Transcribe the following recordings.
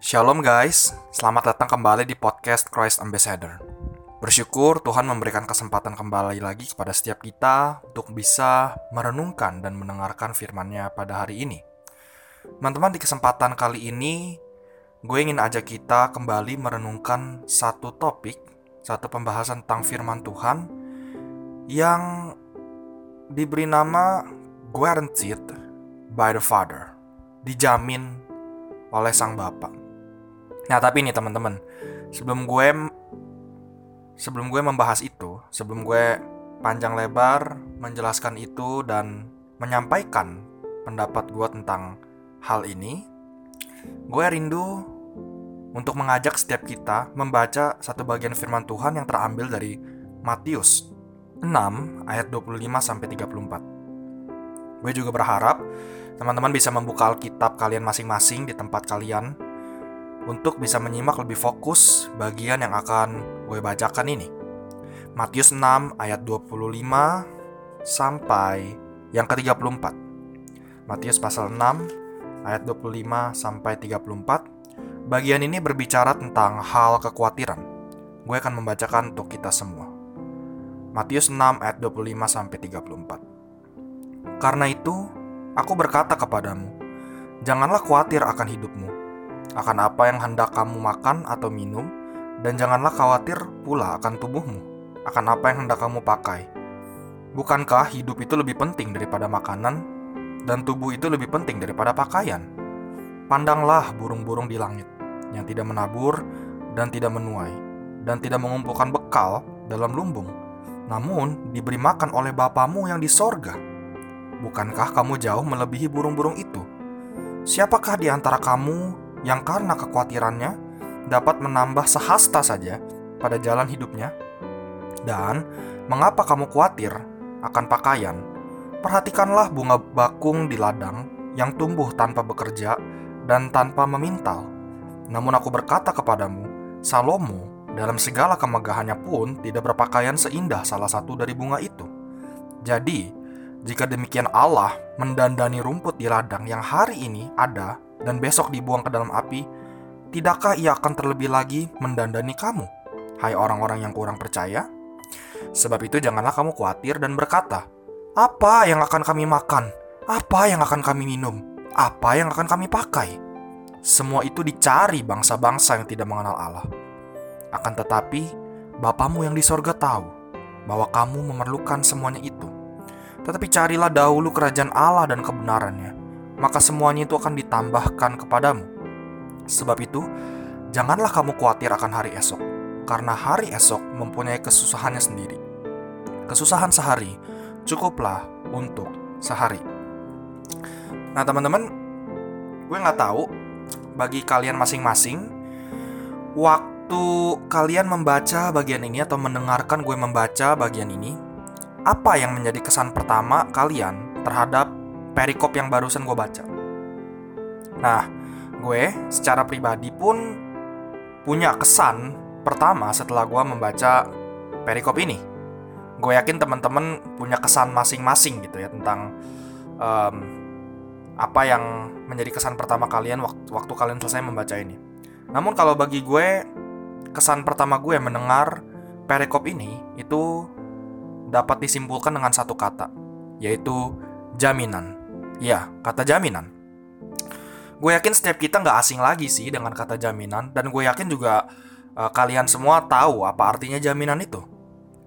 Shalom guys, selamat datang kembali di podcast Christ Ambassador. Bersyukur Tuhan memberikan kesempatan kembali lagi kepada setiap kita untuk bisa merenungkan dan mendengarkan firman-Nya pada hari ini. Teman-teman, di kesempatan kali ini gue ingin ajak kita kembali merenungkan satu topik, satu pembahasan tentang firman Tuhan yang diberi nama guaranteed by the Father, dijamin oleh Sang Bapa. Nah, tapi nih teman-teman, sebelum gue sebelum gue membahas itu, sebelum gue panjang lebar menjelaskan itu dan menyampaikan pendapat gue tentang hal ini, gue rindu untuk mengajak setiap kita membaca satu bagian firman Tuhan yang terambil dari Matius 6 ayat 25 sampai 34. Gue juga berharap teman-teman bisa membuka Alkitab kalian masing-masing di tempat kalian untuk bisa menyimak lebih fokus bagian yang akan gue bacakan ini. Matius 6 ayat 25 sampai yang ke-34. Matius pasal 6 ayat 25 sampai 34. Bagian ini berbicara tentang hal kekhawatiran. Gue akan membacakan untuk kita semua. Matius 6 ayat 25 sampai 34. Karena itu, aku berkata kepadamu, janganlah khawatir akan hidupmu, akan apa yang hendak kamu makan atau minum, dan janganlah khawatir pula akan tubuhmu, akan apa yang hendak kamu pakai. Bukankah hidup itu lebih penting daripada makanan, dan tubuh itu lebih penting daripada pakaian? Pandanglah burung-burung di langit, yang tidak menabur dan tidak menuai, dan tidak mengumpulkan bekal dalam lumbung, namun diberi makan oleh Bapamu yang di sorga. Bukankah kamu jauh melebihi burung-burung itu? Siapakah di antara kamu yang karena kekhawatirannya dapat menambah sehasta saja pada jalan hidupnya? Dan mengapa kamu khawatir akan pakaian? Perhatikanlah bunga bakung di ladang yang tumbuh tanpa bekerja dan tanpa memintal. Namun aku berkata kepadamu, Salomo dalam segala kemegahannya pun tidak berpakaian seindah salah satu dari bunga itu. Jadi, jika demikian Allah mendandani rumput di ladang yang hari ini ada dan besok dibuang ke dalam api, tidakkah ia akan terlebih lagi mendandani kamu, hai orang-orang yang kurang percaya? Sebab itu janganlah kamu khawatir dan berkata, apa yang akan kami makan? Apa yang akan kami minum? Apa yang akan kami pakai? Semua itu dicari bangsa-bangsa yang tidak mengenal Allah. Akan tetapi, Bapamu yang di sorga tahu bahwa kamu memerlukan semuanya itu. Tetapi carilah dahulu kerajaan Allah dan kebenarannya, maka semuanya itu akan ditambahkan kepadamu. Sebab itu, janganlah kamu khawatir akan hari esok, karena hari esok mempunyai kesusahannya sendiri. Kesusahan sehari cukuplah untuk sehari. Nah teman-teman, gue nggak tahu bagi kalian masing-masing, waktu kalian membaca bagian ini atau mendengarkan gue membaca bagian ini, apa yang menjadi kesan pertama kalian terhadap perikop yang barusan gue baca. Nah, gue secara pribadi pun punya kesan pertama setelah gue membaca perikop ini. Gue yakin teman-teman punya kesan masing-masing gitu ya tentang um, apa yang menjadi kesan pertama kalian waktu, waktu kalian selesai membaca ini. Namun kalau bagi gue kesan pertama gue mendengar perikop ini itu dapat disimpulkan dengan satu kata, yaitu jaminan. Ya, kata jaminan. Gue yakin setiap kita nggak asing lagi sih dengan kata jaminan, dan gue yakin juga uh, kalian semua tahu apa artinya jaminan itu.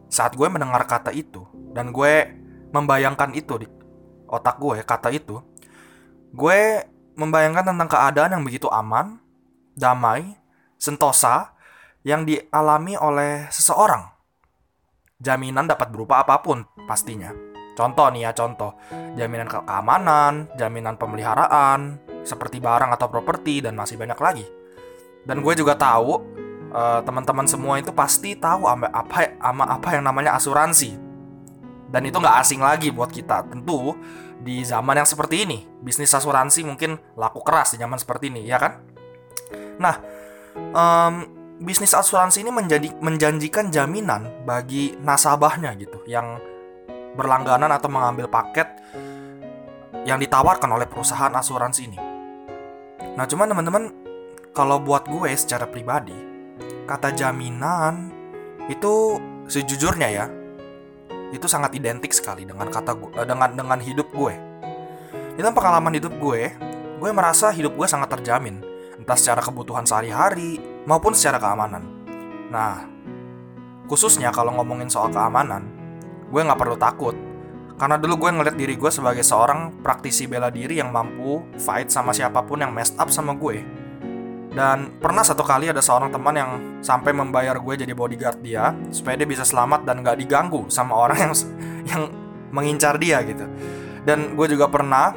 Saat gue mendengar kata itu, dan gue membayangkan itu di otak gue, kata itu, gue membayangkan tentang keadaan yang begitu aman, damai, sentosa, yang dialami oleh seseorang. Jaminan dapat berupa apa pun, pastinya Contoh nih ya, contoh. Jaminan keamanan, jaminan pemeliharaan, seperti barang atau properti, dan masih banyak lagi. Dan gue juga tahu, uh, teman-teman semua itu pasti tahu apa, ama apa yang namanya asuransi. Dan itu nggak asing lagi buat kita. Tentu, di zaman yang seperti ini, bisnis asuransi mungkin laku keras di zaman seperti ini, ya kan? Nah, um, bisnis asuransi ini menjadi menjanjikan jaminan bagi nasabahnya gitu, yang berlangganan atau mengambil paket yang ditawarkan oleh perusahaan asuransi ini. Nah, cuman teman-teman, kalau buat gue secara pribadi, kata jaminan itu sejujurnya ya, itu sangat identik sekali dengan kata gue, eh, dengan dengan hidup gue. Dalam pengalaman hidup gue, gue merasa hidup gue sangat terjamin, entah secara kebutuhan sehari-hari maupun secara keamanan. Nah, khususnya kalau ngomongin soal keamanan, gue nggak perlu takut karena dulu gue ngeliat diri gue sebagai seorang praktisi bela diri yang mampu fight sama siapa pun yang messed up sama gue. Dan pernah satu kali ada seorang teman yang sampai membayar gue jadi bodyguard dia supaya dia bisa selamat dan gak diganggu sama orang yang yang mengincar dia gitu. Dan gue juga pernah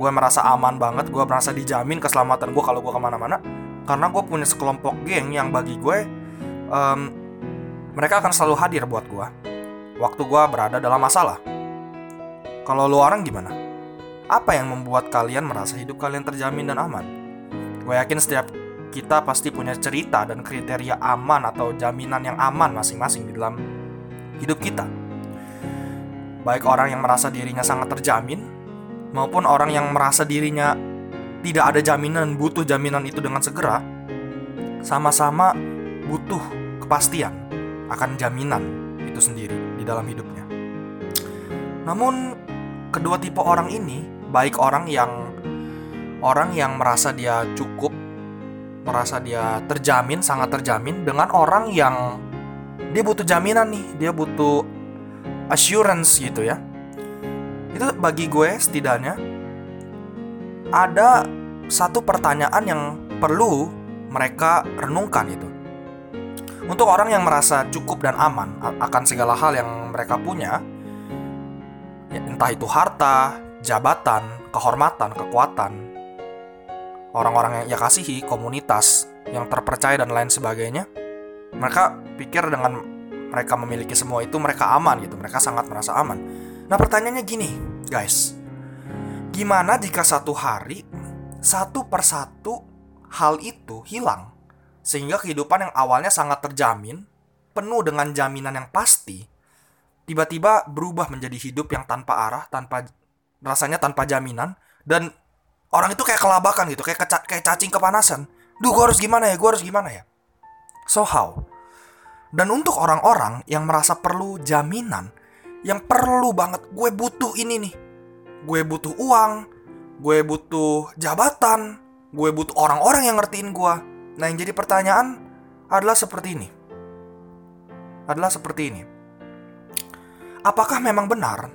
gue merasa aman banget, gue merasa dijamin keselamatan gue kalau gue ke mana-mana karena gue punya sekelompok geng yang bagi gue um, mereka akan selalu hadir buat gue waktu gue berada dalam masalah. Kalau lu orang gimana? Apa yang membuat kalian merasa hidup kalian terjamin dan aman? Gue yakin setiap kita pasti punya cerita dan kriteria aman atau jaminan yang aman masing-masing di dalam hidup kita. Baik orang yang merasa dirinya sangat terjamin, maupun orang yang merasa dirinya tidak ada jaminan butuh jaminan itu dengan segera, sama-sama butuh kepastian akan jaminan itu sendiri di dalam hidupnya. Namun kedua tipe orang ini baik orang yang orang yang merasa dia cukup merasa dia terjamin sangat terjamin dengan orang yang dia butuh jaminan nih dia butuh assurance gitu ya itu bagi gue setidaknya ada satu pertanyaan yang perlu mereka renungkan itu untuk orang yang merasa cukup dan aman akan segala hal yang mereka punya ya, entah itu harta, jabatan, kehormatan, kekuatan, orang-orang yang ia kasihi, komunitas yang terpercaya dan lain sebagainya, mereka pikir dengan mereka memiliki semua itu mereka aman gitu, mereka sangat merasa aman. Nah pertanyaannya gini, guys, gimana jika satu hari satu persatu hal itu hilang sehingga kehidupan yang awalnya sangat terjamin, penuh dengan jaminan yang pasti, tiba-tiba berubah menjadi hidup yang tanpa arah, tanpa rasanya tanpa jaminan dan orang itu kayak kelabakan gitu, kayak keca kayak cacing kepanasan. Duh, gue harus gimana ya? Gue harus gimana ya? So how? Dan untuk orang-orang yang merasa perlu jaminan, yang perlu banget, gue butuh ini nih. Gue butuh uang, gue butuh jabatan, gue butuh orang-orang yang ngertiin gue. Nah, yang jadi pertanyaan adalah seperti ini. Adalah seperti ini apakah memang benar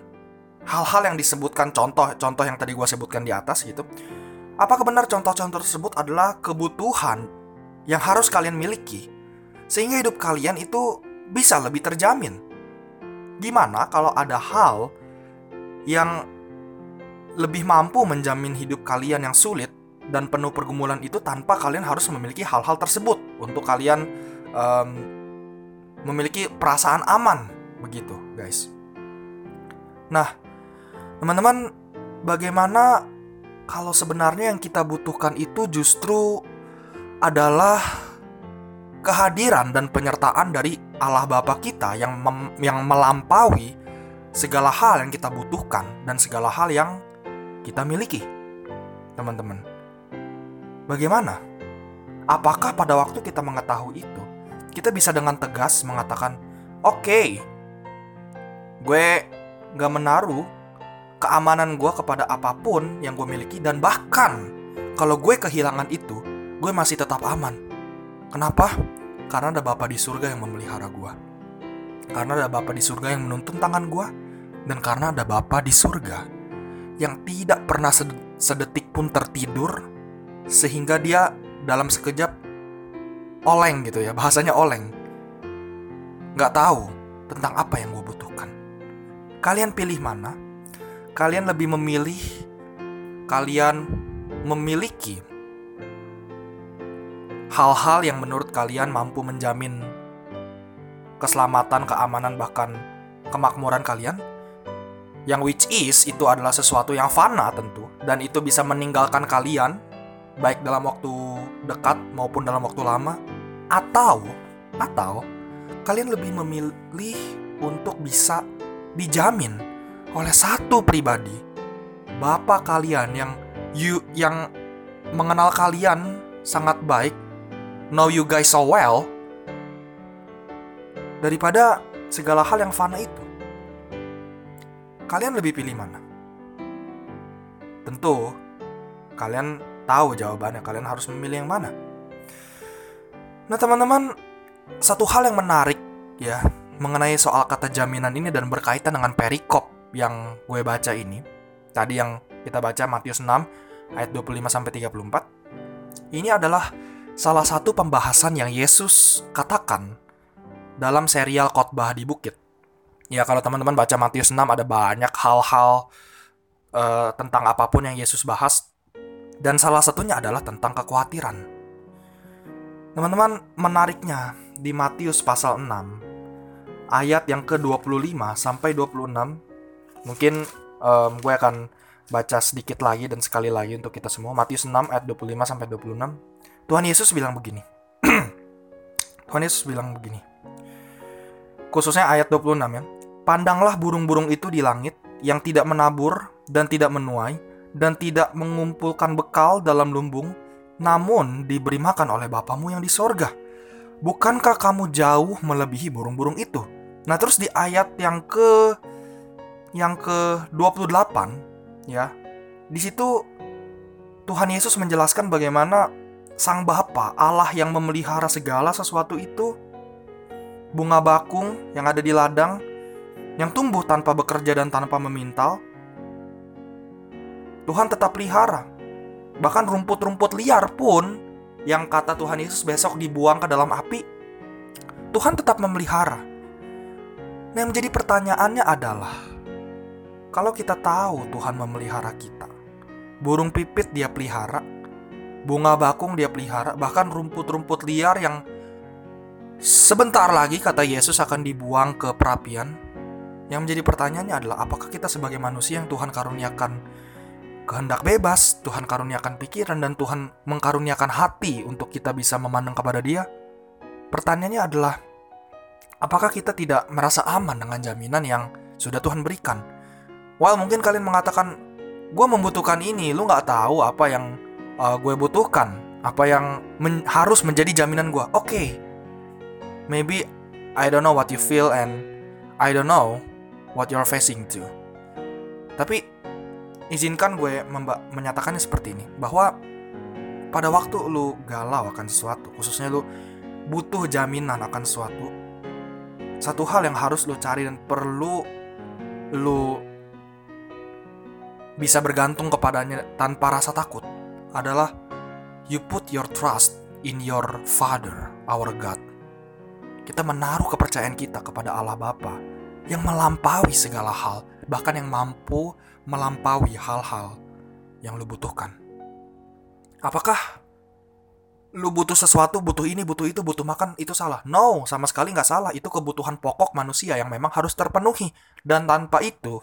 hal-hal yang disebutkan contoh-contoh yang tadi gue sebutkan di atas gitu apakah benar contoh-contoh tersebut adalah kebutuhan yang harus kalian miliki sehingga hidup kalian itu bisa lebih terjamin gimana kalau ada hal yang lebih mampu menjamin hidup kalian yang sulit dan penuh pergumulan itu tanpa kalian harus memiliki hal-hal tersebut untuk kalian um, memiliki perasaan aman begitu guys Nah, teman-teman, bagaimana kalau sebenarnya yang kita butuhkan itu justru adalah kehadiran dan penyertaan dari Allah Bapa kita yang mem yang melampaui segala hal yang kita butuhkan dan segala hal yang kita miliki. Teman-teman. Bagaimana? Apakah pada waktu kita mengetahui itu, kita bisa dengan tegas mengatakan, "Oke, okay, gue gak menaruh keamanan gue kepada apa pun yang gue miliki dan bahkan kalau gue kehilangan itu, gue masih tetap aman. Kenapa? Karena ada Bapak di surga yang memelihara gue. Karena ada Bapak di surga yang menuntun tangan gue. Dan karena ada Bapak di surga yang tidak pernah sedetik pun tertidur sehingga dia dalam sekejap oleng gitu ya, bahasanya oleng. Gak tahu tentang apa yang gue butuhkan. Kalian pilih mana? Kalian lebih memilih kalian memiliki hal-hal yang menurut kalian mampu menjamin keselamatan, keamanan, bahkan kemakmuran kalian, yang which is itu adalah sesuatu yang fana tentu, dan itu bisa meninggalkan kalian, baik dalam waktu dekat maupun dalam waktu lama, atau atau kalian lebih memilih untuk bisa dijamin oleh satu pribadi, Bapak kalian yang you yang mengenal kalian sangat baik, know you guys so well, daripada segala hal yang fana itu. Kalian lebih pilih mana? Tentu, kalian tahu jawabannya, kalian harus memilih yang mana. Nah, teman-teman, satu hal yang menarik ya mengenai soal kata jaminan ini dan berkaitan dengan perikop yang gue baca ini. Tadi yang kita baca Matius 6 ayat 25 sampai 34. Ini adalah salah satu pembahasan yang Yesus katakan dalam serial khotbah di bukit. Ya kalau teman-teman baca Matius 6 ada banyak hal-hal uh, tentang apa pun yang Yesus bahas dan salah satunya adalah tentang kekhawatiran. Teman-teman, menariknya di Matius pasal 6 ayat yang ke-25 sampai 26 Mungkin um, gue akan baca sedikit lagi dan sekali lagi untuk kita semua. Matius 6 ayat 25 sampai 26. Tuhan Yesus bilang begini. Tuhan Yesus bilang begini. Khususnya ayat 26 ya. Pandanglah burung-burung itu di langit yang tidak menabur dan tidak menuai dan tidak mengumpulkan bekal dalam lumbung, namun diberi makan oleh Bapamu yang di sorga. Bukankah kamu jauh melebihi burung-burung itu? Nah terus di ayat yang ke yang ke-28 ya. Di situ Tuhan Yesus menjelaskan bagaimana Sang Bapa, Allah yang memelihara segala sesuatu itu bunga bakung yang ada di ladang yang tumbuh tanpa bekerja dan tanpa memintal. Tuhan tetap pelihara. Bahkan rumput-rumput liar pun yang kata Tuhan Yesus besok dibuang ke dalam api, Tuhan tetap memelihara. Nah, yang menjadi pertanyaannya adalah, kalau kita tahu Tuhan memelihara kita, burung pipit dia pelihara, bunga bakung dia pelihara, bahkan rumput-rumput liar yang sebentar lagi kata Yesus akan dibuang ke perapian. Yang menjadi pertanyaannya adalah apakah kita sebagai manusia yang Tuhan karuniakan kehendak bebas, Tuhan karuniakan pikiran dan Tuhan mengkaruniakan hati untuk kita bisa memandang kepada Dia? Pertanyaannya adalah apakah kita tidak merasa aman dengan jaminan yang sudah Tuhan berikan? Well mungkin kalian mengatakan gue membutuhkan ini, lu nggak tahu apa yang uh, gue butuhkan, apa yang men harus menjadi jaminan gue. Oke, okay. maybe I don't know what you feel and I don't know what you're facing to. Tapi izinkan gue menyatakannya seperti ini, bahwa pada waktu lu galau akan sesuatu, khususnya lu butuh jaminan akan sesuatu, satu hal yang harus lu cari dan perlu lu bisa bergantung kepadanya tanpa rasa takut adalah you put your trust in your Father, our God. Kita menaruh kepercayaan kita kepada Allah Bapa yang melampaui segala hal, bahkan yang mampu melampaui hal-hal yang lu butuhkan. Apakah lu butuh sesuatu, butuh ini, butuh itu, butuh makan, itu salah? No, sama sekali nggak salah. Itu kebutuhan pokok manusia yang memang harus terpenuhi. Dan tanpa itu,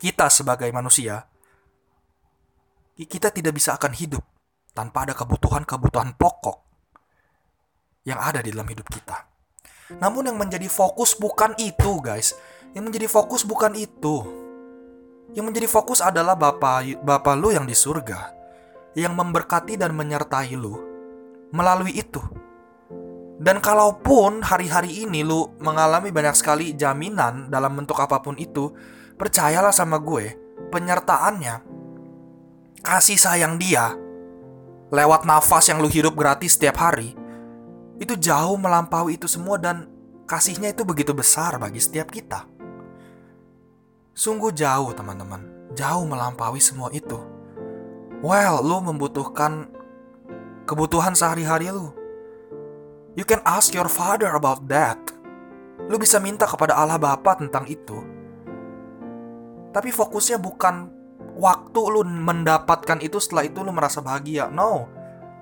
kita sebagai manusia, kita tidak bisa akan hidup tanpa ada kebutuhan-kebutuhan pokok yang ada di dalam hidup kita. Namun yang menjadi fokus bukan itu, guys. Yang menjadi fokus bukan itu. Yang menjadi fokus adalah Bapa Bapa lu yang di surga yang memberkati dan menyertai lu melalui itu. Dan kalaupun hari-hari ini lu mengalami banyak sekali jaminan dalam bentuk apa pun itu, Percayalah sama gue, penyertaannya, kasih sayang dia, lewat nafas yang lu hidup gratis setiap hari, itu jauh melampaui itu semua dan kasihnya itu begitu besar bagi setiap kita. Sungguh jauh teman-teman, jauh melampaui semua itu. Well, lu membutuhkan kebutuhan sehari-hari lu. You can ask your father about that. Lu bisa minta kepada Allah Bapa tentang itu. Tapi fokusnya bukan waktu lu mendapatkan itu setelah itu lu merasa bahagia. No.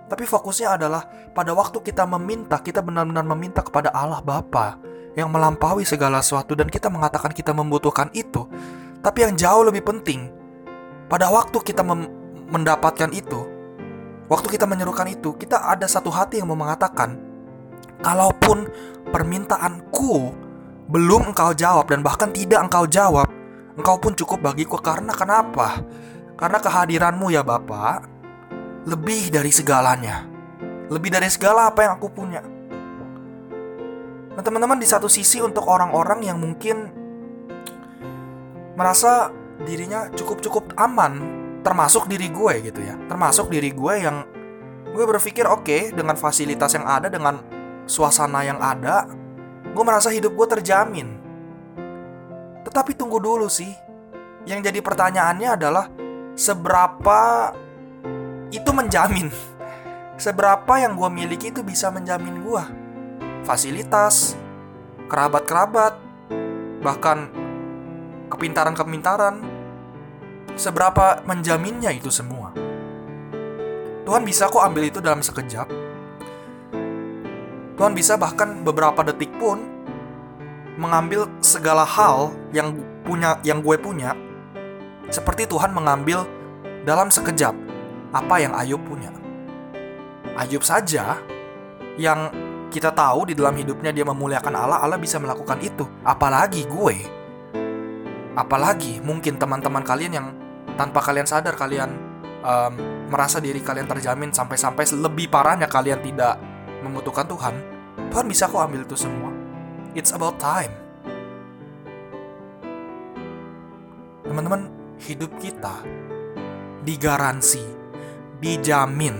Tapi fokusnya adalah pada waktu kita meminta, kita benar-benar meminta kepada Allah Bapa yang melampaui segala sesuatu dan kita mengatakan kita membutuhkan itu. Tapi yang jauh lebih penting, pada waktu kita mendapatkan itu, waktu kita menyerukan itu, kita ada satu hati yang mau mengatakan, kalaupun permintaanku belum engkau jawab dan bahkan tidak engkau jawab, Engkau pun cukup bagiku karena kenapa? Karena kehadiranmu ya Bapak lebih dari segalanya. lebih dari segala apa yang aku punya. Nah, teman-teman, di satu sisi untuk orang-orang yang mungkin merasa dirinya cukup-cukup aman, termasuk diri gue gitu ya, termasuk diri gue yang gue berpikir oke okay, dengan fasilitas yang ada, dengan suasana yang ada, gue merasa hidup gue terjamin. Tetapi tunggu dulu sih, yang jadi pertanyaannya adalah seberapa itu menjamin? Seberapa yang gue miliki itu bisa menjamin gue fasilitas kerabat-kerabat bahkan kepintaran-kepintaran. Seberapa menjaminnya itu semua? Tuhan bisa kok ambil itu dalam sekejap. Tuhan bisa bahkan beberapa detik pun mengambil segala hal yang punya yang gue punya seperti Tuhan mengambil dalam sekejap apa yang Ayub punya. Ayub saja yang kita tahu di dalam hidupnya dia memuliakan Allah, Allah bisa melakukan itu. Apalagi gue. Apalagi mungkin teman-teman kalian yang tanpa kalian sadar kalian um, merasa diri kalian terjamin sampai-sampai lebih parahnya kalian tidak membutuhkan Tuhan. Tuhan bisa kok ambil itu semua. It's about time. Teman-teman, hidup kita digaransi, dijamin,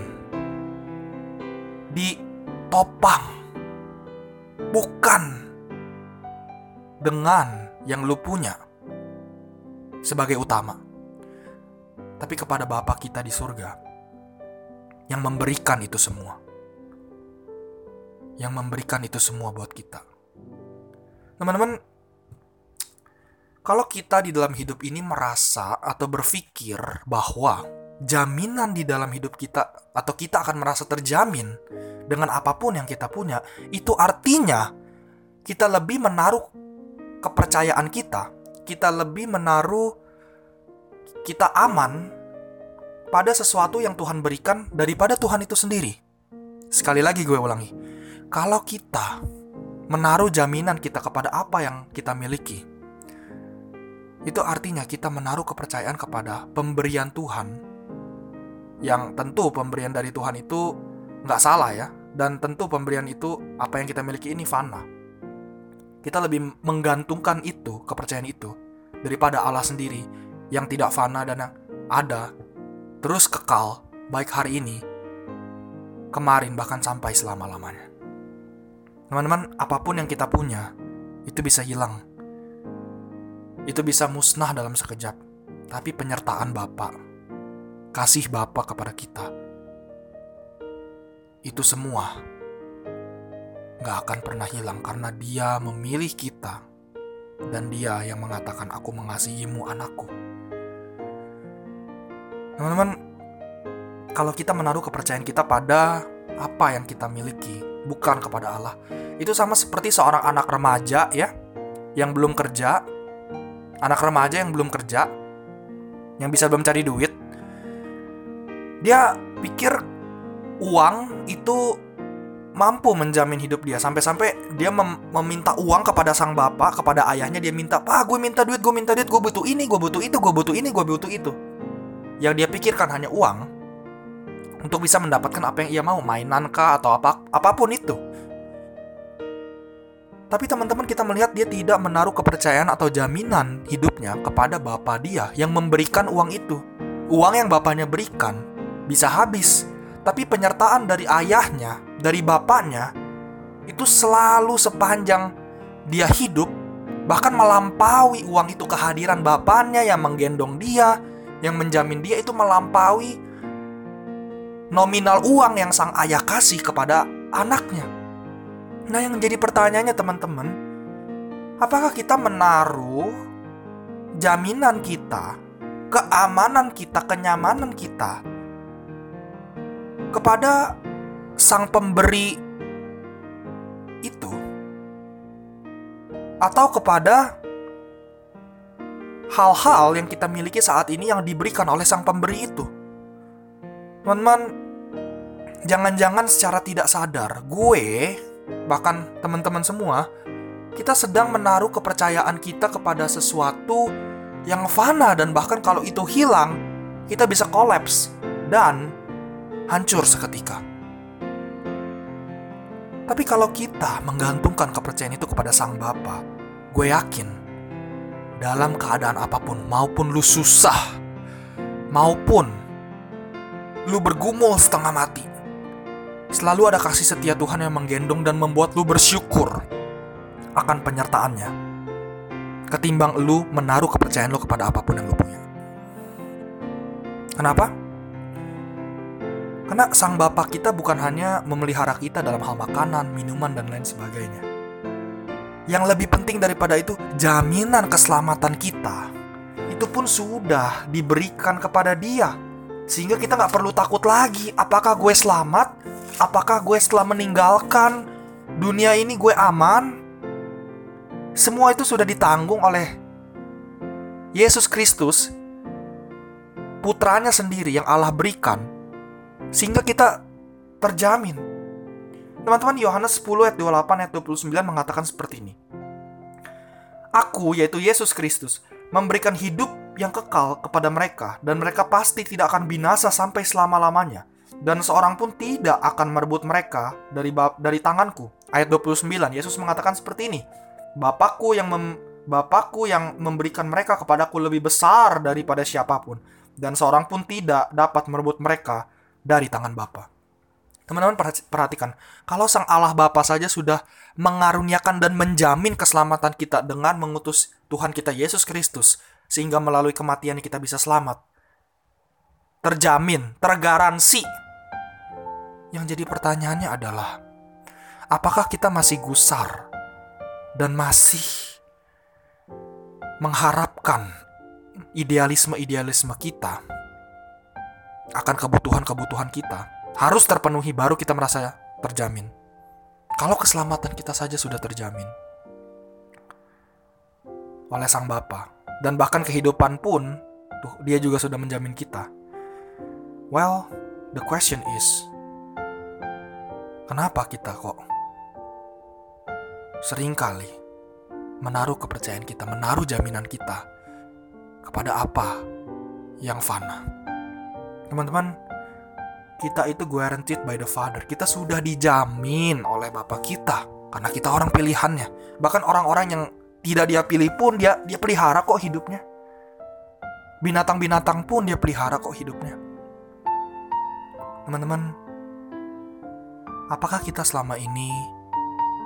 ditopang, bukan dengan yang lu punya sebagai utama, tapi kepada Bapa kita di surga yang memberikan itu semua, yang memberikan itu semua buat kita. Teman-teman, kalau kita di dalam hidup ini merasa atau berpikir bahwa jaminan di dalam hidup kita atau kita akan merasa terjamin dengan apa pun yang kita punya, itu artinya kita lebih menaruh kepercayaan kita, kita lebih menaruh kita aman pada sesuatu yang Tuhan berikan daripada Tuhan itu sendiri. Sekali lagi gue ulangi. Kalau kita menaruh jaminan kita kepada apa yang kita miliki, itu artinya kita menaruh kepercayaan kepada pemberian Tuhan yang tentu pemberian dari Tuhan itu nggak salah ya dan tentu pemberian itu apa yang kita miliki ini fana. Kita lebih menggantungkan itu kepercayaan itu daripada Allah sendiri yang tidak fana dan yang ada terus kekal baik hari ini kemarin bahkan sampai selama-lamanya. Teman-teman apa pun yang kita punya itu bisa hilang. Itu bisa musnah dalam sekejap. Tapi penyertaan Bapak, kasih Bapak kepada kita, itu semua gak akan pernah hilang karena dia memilih kita dan dia yang mengatakan aku mengasihimu anakku. Teman-teman, kalau kita menaruh kepercayaan kita pada apa yang kita miliki, bukan kepada Allah, itu sama seperti seorang anak remaja ya, yang belum kerja, anak remaja yang belum kerja, yang bisa belum cari duit, dia pikir uang itu mampu menjamin hidup dia. Sampai-sampai dia mem meminta uang kepada sang bapak kepada ayahnya dia minta pak gue minta duit gue minta duit gue butuh ini gue butuh itu gue butuh ini gue butuh itu. Yang dia pikirkan hanya uang untuk bisa mendapatkan apa yang ia mau mainan kah atau apa apa pun itu. Tapi teman-teman kita melihat dia tidak menaruh kepercayaan atau jaminan hidupnya kepada bapak dia yang memberikan uang itu. Uang yang bapaknya berikan bisa habis, tapi penyertaan dari ayahnya, dari bapaknya, itu selalu sepanjang dia hidup, bahkan melampaui uang itu kehadiran bapaknya yang menggendong dia, yang menjamin dia itu melampaui nominal uang yang sang ayah kasih kepada anaknya. Nah, yang menjadi pertanyaannya teman-teman, apakah kita menaruh jaminan kita, keamanan kita, kenyamanan kita kepada sang pemberi itu atau kepada hal-hal yang kita miliki saat ini yang diberikan oleh sang pemberi itu. Teman-teman, jangan-jangan secara tidak sadar gue bahkan teman-teman semua, kita sedang menaruh kepercayaan kita kepada sesuatu yang fana dan bahkan kalau itu hilang, kita bisa kolaps dan hancur seketika. Tapi kalau kita menggantungkan kepercayaan itu kepada Sang Bapa, gue yakin dalam keadaan apa pun, maupun lu susah, maupun lu bergumul setengah mati, selalu ada kasih setia Tuhan yang menggendong dan membuat lu bersyukur akan penyertaannya. Ketimbang lu menaruh kepercayaan lu kepada apa pun yang lu punya. Kenapa? Karena sang bapak kita bukan hanya memelihara kita dalam hal makanan, minuman, dan lain sebagainya. Yang lebih penting daripada itu, jaminan keselamatan kita itu pun sudah diberikan kepada dia. Sehingga kita nggak perlu takut lagi, apakah gue selamat? Apakah gue setelah meninggalkan dunia ini gue aman? Semua itu sudah ditanggung oleh Yesus Kristus, putranya sendiri yang Allah berikan sehingga kita terjamin. Teman-teman Yohanes 10 ayat 28 ayat 29 mengatakan seperti ini. Aku yaitu Yesus Kristus memberikan hidup yang kekal kepada mereka dan mereka pasti tidak akan binasa sampai selama-lamanya dan seorang pun tidak akan merebut mereka dari dari tanganku. Ayat 29 Yesus mengatakan seperti ini. Bapakku yang mem, Bapakku yang memberikan mereka kepadaku lebih besar daripada siapa pun dan seorang pun tidak dapat merebut mereka dari tangan Bapa. Teman-teman perhatikan, kalau Sang Allah Bapa saja sudah mengaruniakan dan menjamin keselamatan kita dengan mengutus Tuhan kita Yesus Kristus sehingga melalui kematian kita bisa selamat. Terjamin, tergaransi. Yang jadi pertanyaannya adalah apakah kita masih gusar dan masih mengharapkan idealisme-idealisme kita akan kebutuhan-kebutuhan kita harus terpenuhi baru kita merasa terjamin. Kalau keselamatan kita saja sudah terjamin oleh Sang Bapa dan bahkan kehidupan pun tuh dia juga sudah menjamin kita. Well, the question is kenapa kita kok sering kali menaruh kepercayaan kita, menaruh jaminan kita kepada apa yang fana? Teman-teman, kita itu guaranteed by the Father. Kita sudah dijamin oleh Bapak kita karena kita orang pilihannya. Bahkan orang-orang yang tidak dia pilih pun dia dia pelihara kok hidupnya. Binatang-binatang pun dia pelihara kok hidupnya. Teman-teman, apakah kita selama ini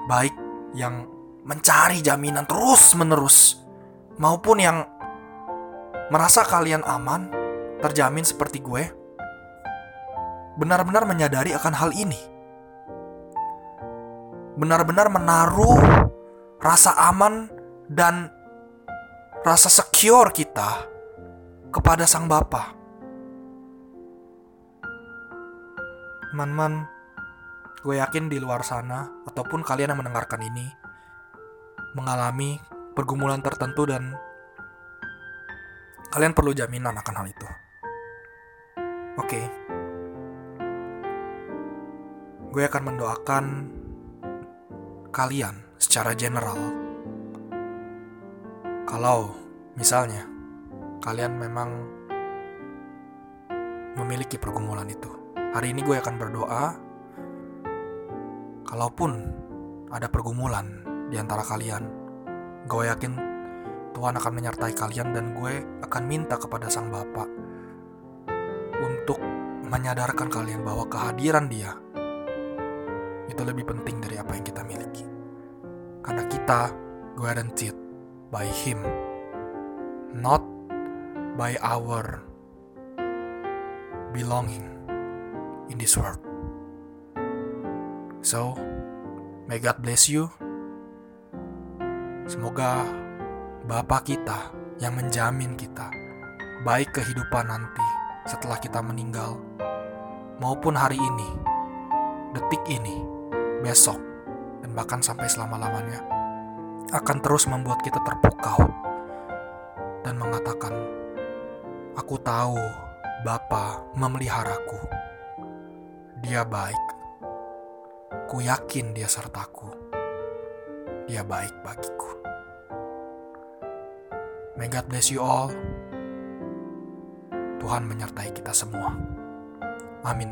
baik yang mencari jaminan terus-menerus maupun yang merasa kalian aman terjamin seperti gue, benar-benar menyadari akan hal ini. Benar-benar menaruh rasa aman dan rasa secure kita kepada Sang Bapa. Teman-teman, gue yakin di luar sana ataupun kalian yang mendengarkan ini mengalami pergumulan tertentu dan kalian perlu jaminan akan hal itu. Oke. Okay. Gue akan mendoakan kalian secara general. Kalau misalnya kalian memang memiliki pergumulan itu. Hari ini gue akan berdoa kalaupun ada pergumulan di antara kalian, gue yakin Tuhan akan menyertai kalian dan gue akan minta kepada Sang Bapak untuk menyadarkan kalian bahwa kehadiran Dia itu lebih penting dari apa yang kita miliki. Karena kita guaranteed by Him, not by our belonging in this world. So, may God bless you. Semoga Bapa kita yang menjamin kita baik kehidupan nanti setelah kita meninggal, maupun hari ini, detik ini, besok, dan bahkan sampai selama-lamanya, akan terus membuat kita terpukau dan mengatakan, "Aku tahu Bapa memeliharaku. Dia baik. Ku yakin Dia sertaku. Dia baik bagiku." May God bless you all. Tuhan menyertai kita semua. Amin.